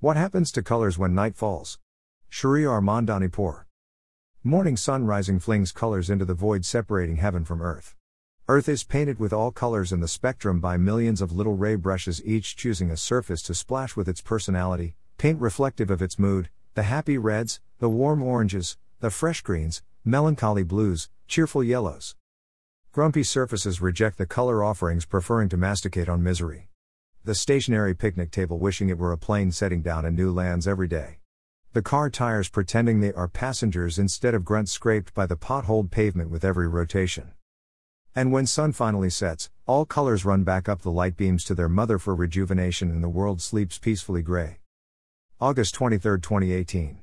What happens to colors when night falls? Shri Armandanipur. Morning sun rising flings colors into the void separating heaven from earth. Earth is painted with all colors in the spectrum by millions of little ray brushes, each choosing a surface to splash with its personality, paint reflective of its mood, the happy reds, the warm oranges, the fresh greens, melancholy blues, cheerful yellows. Grumpy surfaces reject the color offerings, preferring to masticate on misery. The stationary picnic table wishing it were a plane setting down in new lands every day. The car tires pretending they are passengers instead of grunts scraped by the potholed pavement with every rotation. And when sun finally sets, all colors run back up the light beams to their mother for rejuvenation and the world sleeps peacefully gray. August 23, 2018.